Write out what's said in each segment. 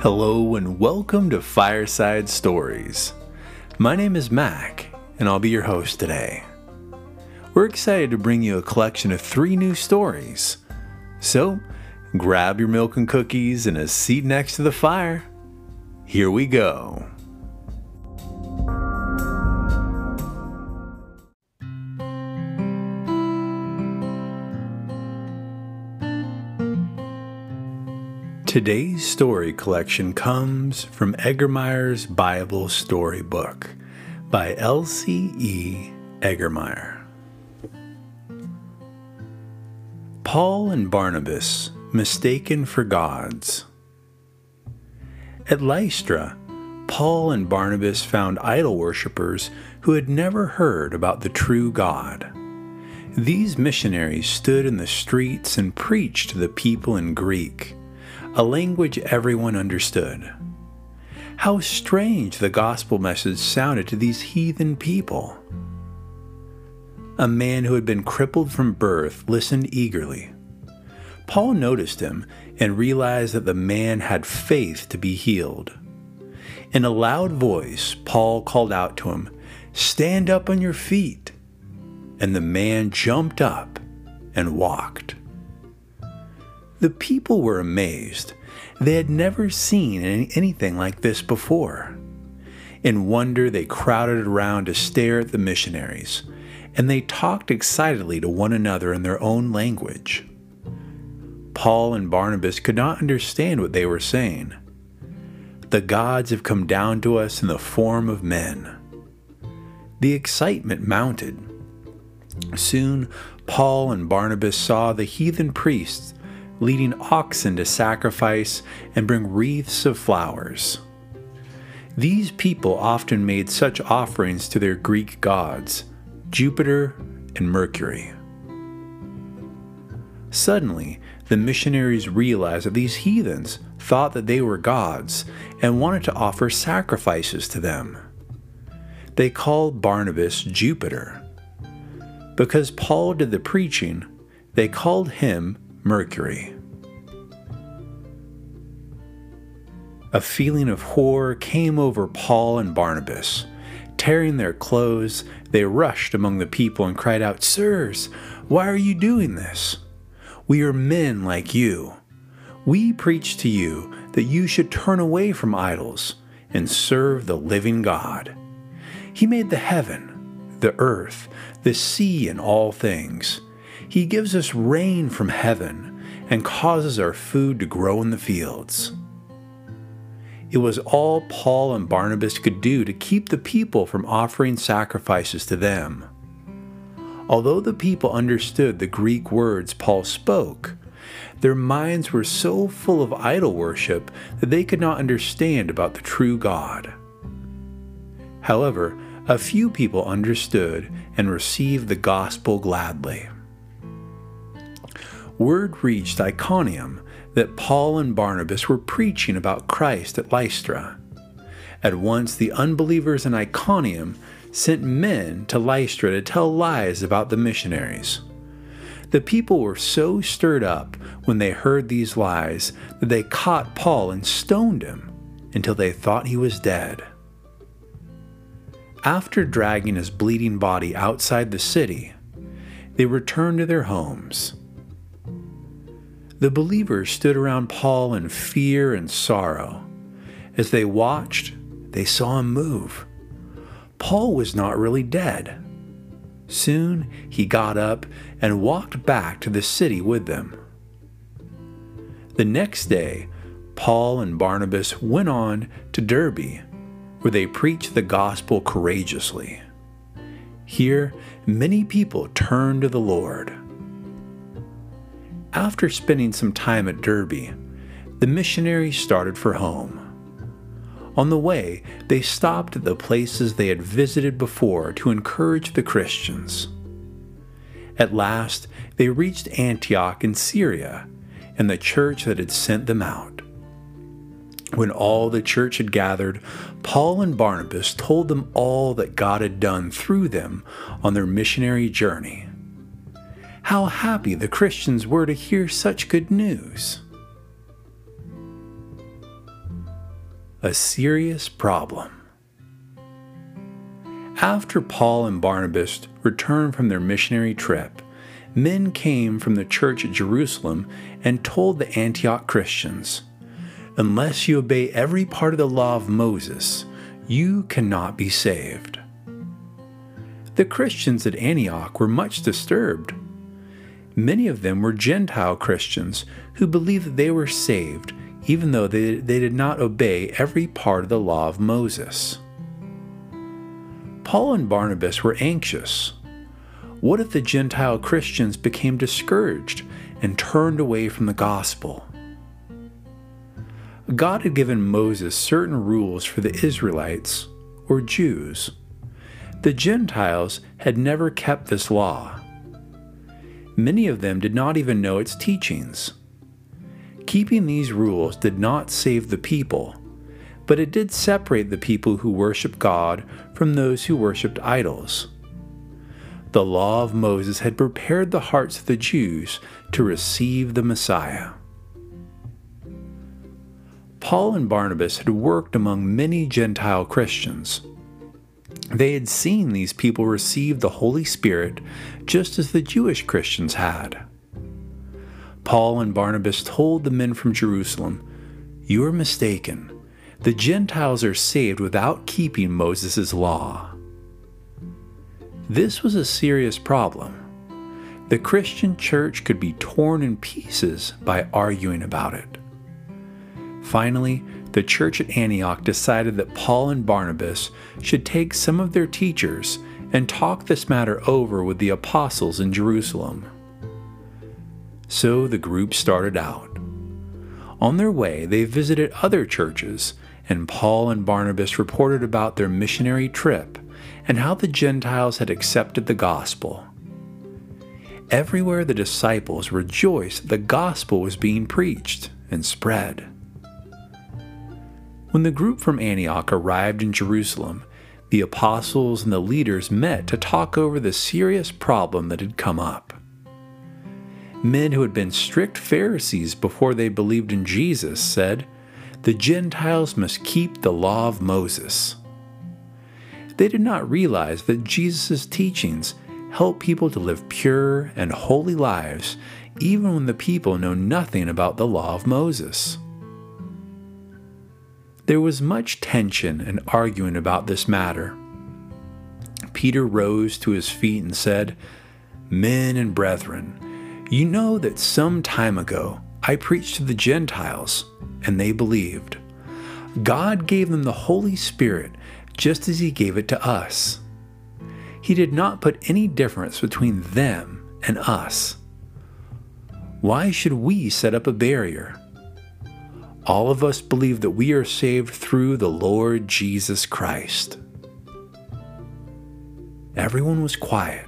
Hello and welcome to Fireside Stories. My name is Mac, and I'll be your host today. We're excited to bring you a collection of three new stories. So, grab your milk and cookies and a seat next to the fire. Here we go. Today's story collection comes from Egermeier's Bible Storybook by Elsie E. Egermeier. Paul and Barnabas mistaken for gods. At Lystra, Paul and Barnabas found idol worshippers who had never heard about the true God. These missionaries stood in the streets and preached to the people in Greek a language everyone understood. How strange the gospel message sounded to these heathen people. A man who had been crippled from birth listened eagerly. Paul noticed him and realized that the man had faith to be healed. In a loud voice, Paul called out to him, Stand up on your feet. And the man jumped up and walked. The people were amazed. They had never seen any, anything like this before. In wonder, they crowded around to stare at the missionaries, and they talked excitedly to one another in their own language. Paul and Barnabas could not understand what they were saying. The gods have come down to us in the form of men. The excitement mounted. Soon, Paul and Barnabas saw the heathen priests leading oxen to sacrifice and bring wreaths of flowers. These people often made such offerings to their Greek gods, Jupiter and Mercury. Suddenly, the missionaries realized that these heathens thought that they were gods and wanted to offer sacrifices to them. They called Barnabas Jupiter. Because Paul did the preaching, they called him Mercury. A feeling of horror came over Paul and Barnabas. Tearing their clothes, they rushed among the people and cried out, Sirs, why are you doing this? We are men like you. We preach to you that you should turn away from idols and serve the living God. He made the heaven, the earth, the sea, and all things. He gives us rain from heaven and causes our food to grow in the fields. It was all Paul and Barnabas could do to keep the people from offering sacrifices to them. Although the people understood the Greek words Paul spoke, their minds were so full of idol worship that they could not understand about the true God. However, a few people understood and received the gospel gladly word reached Iconium that Paul and Barnabas were preaching about Christ at Lystra. At once, the unbelievers in Iconium sent men to Lystra to tell lies about the missionaries. The people were so stirred up when they heard these lies that they caught Paul and stoned him until they thought he was dead. After dragging his bleeding body outside the city, they returned to their homes the believers stood around Paul in fear and sorrow. As they watched, they saw him move. Paul was not really dead. Soon he got up and walked back to the city with them. The next day, Paul and Barnabas went on to Derbe, where they preached the gospel courageously. Here, many people turned to the Lord. After spending some time at Derbe, the missionaries started for home. On the way, they stopped at the places they had visited before to encourage the Christians. At last, they reached Antioch in Syria and the church that had sent them out. When all the church had gathered, Paul and Barnabas told them all that God had done through them on their missionary journey. How happy the Christians were to hear such good news. a serious problem. After Paul and Barnabas returned from their missionary trip, men came from the church at Jerusalem and told the Antioch Christians, Unless you obey every part of the law of Moses, you cannot be saved. The Christians at Antioch were much disturbed. Many of them were Gentile Christians who believed that they were saved even though they, they did not obey every part of the law of Moses. Paul and Barnabas were anxious. What if the Gentile Christians became discouraged and turned away from the gospel? God had given Moses certain rules for the Israelites, or Jews. The Gentiles had never kept this law. Many of them did not even know its teachings. Keeping these rules did not save the people, but it did separate the people who worshiped God from those who worshipped idols. The law of Moses had prepared the hearts of the Jews to receive the Messiah. Paul and Barnabas had worked among many Gentile Christians. They had seen these people receive the Holy Spirit just as the Jewish Christians had. Paul and Barnabas told the men from Jerusalem, You are mistaken the Gentiles are saved without keeping Moses' law. This was a serious problem. The Christian church could be torn in pieces by arguing about it. Finally, the church at Antioch decided that Paul and Barnabas should take some of their teachers and talk this matter over with the apostles in Jerusalem. So the group started out. On their way, they visited other churches and Paul and Barnabas reported about their missionary trip and how the Gentiles had accepted the gospel. Everywhere the disciples rejoiced the gospel was being preached and spread. When the group from Antioch arrived in Jerusalem, the apostles and the leaders met to talk over the serious problem that had come up. Men who had been strict Pharisees before they believed in Jesus said, the Gentiles must keep the law of Moses. They did not realize that Jesus' teachings help people to live pure and holy lives even when the people know nothing about the law of Moses. There was much tension and arguing about this matter. Peter rose to his feet and said, Men and brethren, you know that some time ago I preached to the Gentiles and they believed. God gave them the Holy Spirit just as He gave it to us. He did not put any difference between them and us. Why should we set up a barrier? All of us believe that we are saved through the Lord Jesus Christ. Everyone was quiet.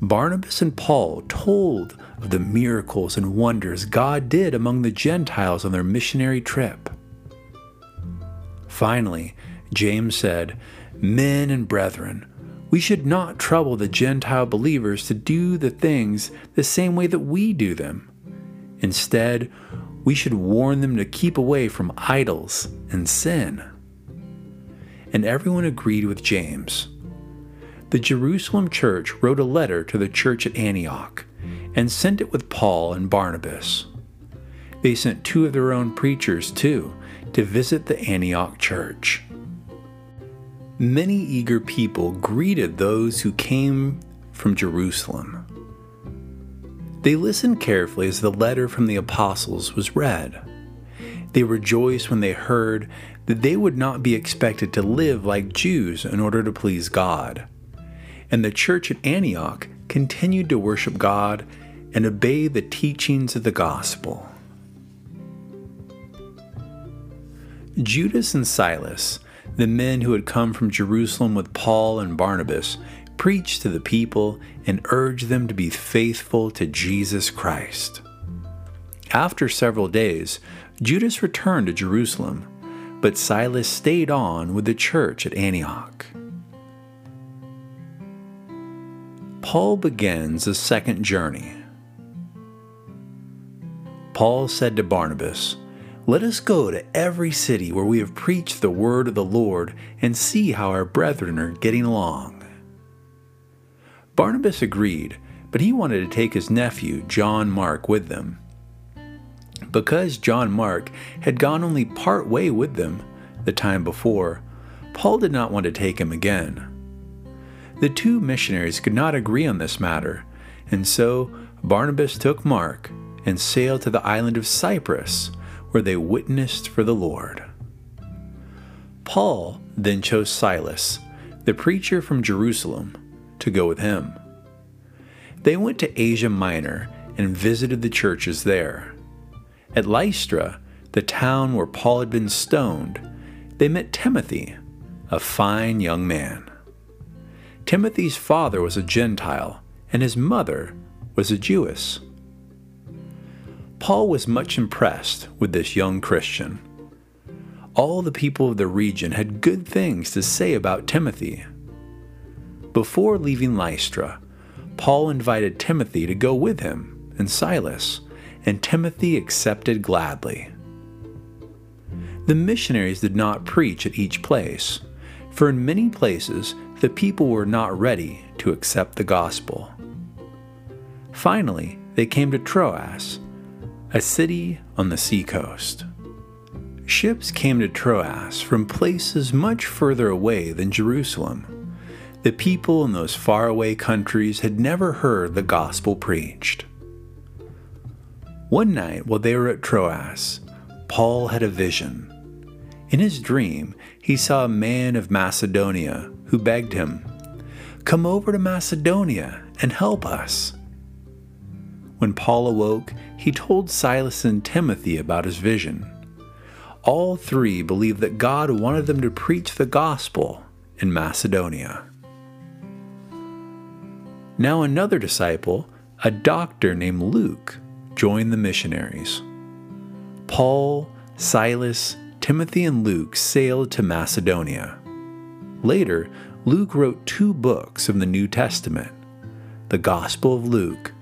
Barnabas and Paul told of the miracles and wonders God did among the Gentiles on their missionary trip. Finally, James said, Men and brethren, we should not trouble the Gentile believers to do the things the same way that we do them. Instead, we should warn them to keep away from idols and sin. And everyone agreed with James. The Jerusalem church wrote a letter to the church at Antioch and sent it with Paul and Barnabas. They sent two of their own preachers, too, to visit the Antioch church. Many eager people greeted those who came from Jerusalem. They listened carefully as the letter from the apostles was read. They rejoiced when they heard that they would not be expected to live like Jews in order to please God. And the church at Antioch continued to worship God and obey the teachings of the gospel. Judas and Silas, the men who had come from Jerusalem with Paul and Barnabas, preached to the people and urge them to be faithful to Jesus Christ. After several days, Judas returned to Jerusalem, but Silas stayed on with the church at Antioch. Paul begins a second journey. Paul said to Barnabas, Let us go to every city where we have preached the word of the Lord and see how our brethren are getting along. Barnabas agreed, but he wanted to take his nephew, John Mark, with them. Because John Mark had gone only part way with them the time before, Paul did not want to take him again. The two missionaries could not agree on this matter, and so Barnabas took Mark and sailed to the island of Cyprus, where they witnessed for the Lord. Paul then chose Silas, the preacher from Jerusalem, to go with him. They went to Asia Minor and visited the churches there. At Lystra, the town where Paul had been stoned, they met Timothy, a fine young man. Timothy's father was a Gentile, and his mother was a Jewess. Paul was much impressed with this young Christian. All the people of the region had good things to say about Timothy. Before leaving Lystra, Paul invited Timothy to go with him and Silas and Timothy accepted gladly. The missionaries did not preach at each place, for in many places the people were not ready to accept the gospel. Finally, they came to Troas, a city on the seacoast. Ships came to Troas from places much further away than Jerusalem. The people in those faraway countries had never heard the gospel preached. One night while they were at Troas, Paul had a vision. In his dream, he saw a man of Macedonia who begged him, Come over to Macedonia and help us. When Paul awoke, he told Silas and Timothy about his vision. All three believed that God wanted them to preach the gospel in Macedonia. Now, another disciple, a doctor named Luke, joined the missionaries. Paul, Silas, Timothy, and Luke sailed to Macedonia. Later, Luke wrote two books of the New Testament the Gospel of Luke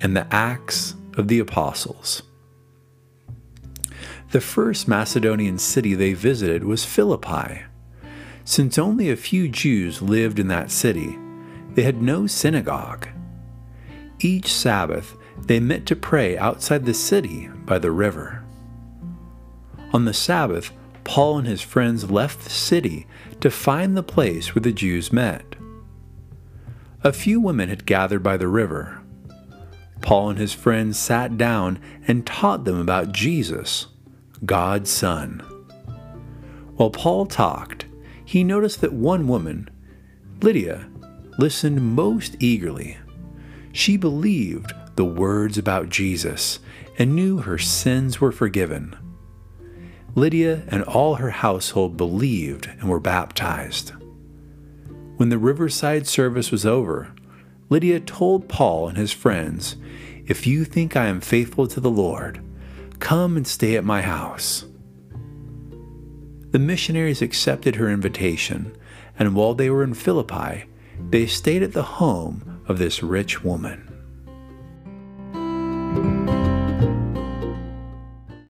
and the Acts of the Apostles. The first Macedonian city they visited was Philippi. Since only a few Jews lived in that city, they had no synagogue. Each Sabbath, they met to pray outside the city by the river. On the Sabbath, Paul and his friends left the city to find the place where the Jews met. A few women had gathered by the river. Paul and his friends sat down and taught them about Jesus, God's Son. While Paul talked, he noticed that one woman, Lydia, listened most eagerly. She believed the words about Jesus and knew her sins were forgiven. Lydia and all her household believed and were baptized. When the riverside service was over, Lydia told Paul and his friends, If you think I am faithful to the Lord, come and stay at my house. The missionaries accepted her invitation, and while they were in Philippi, they stayed at the home of this rich woman.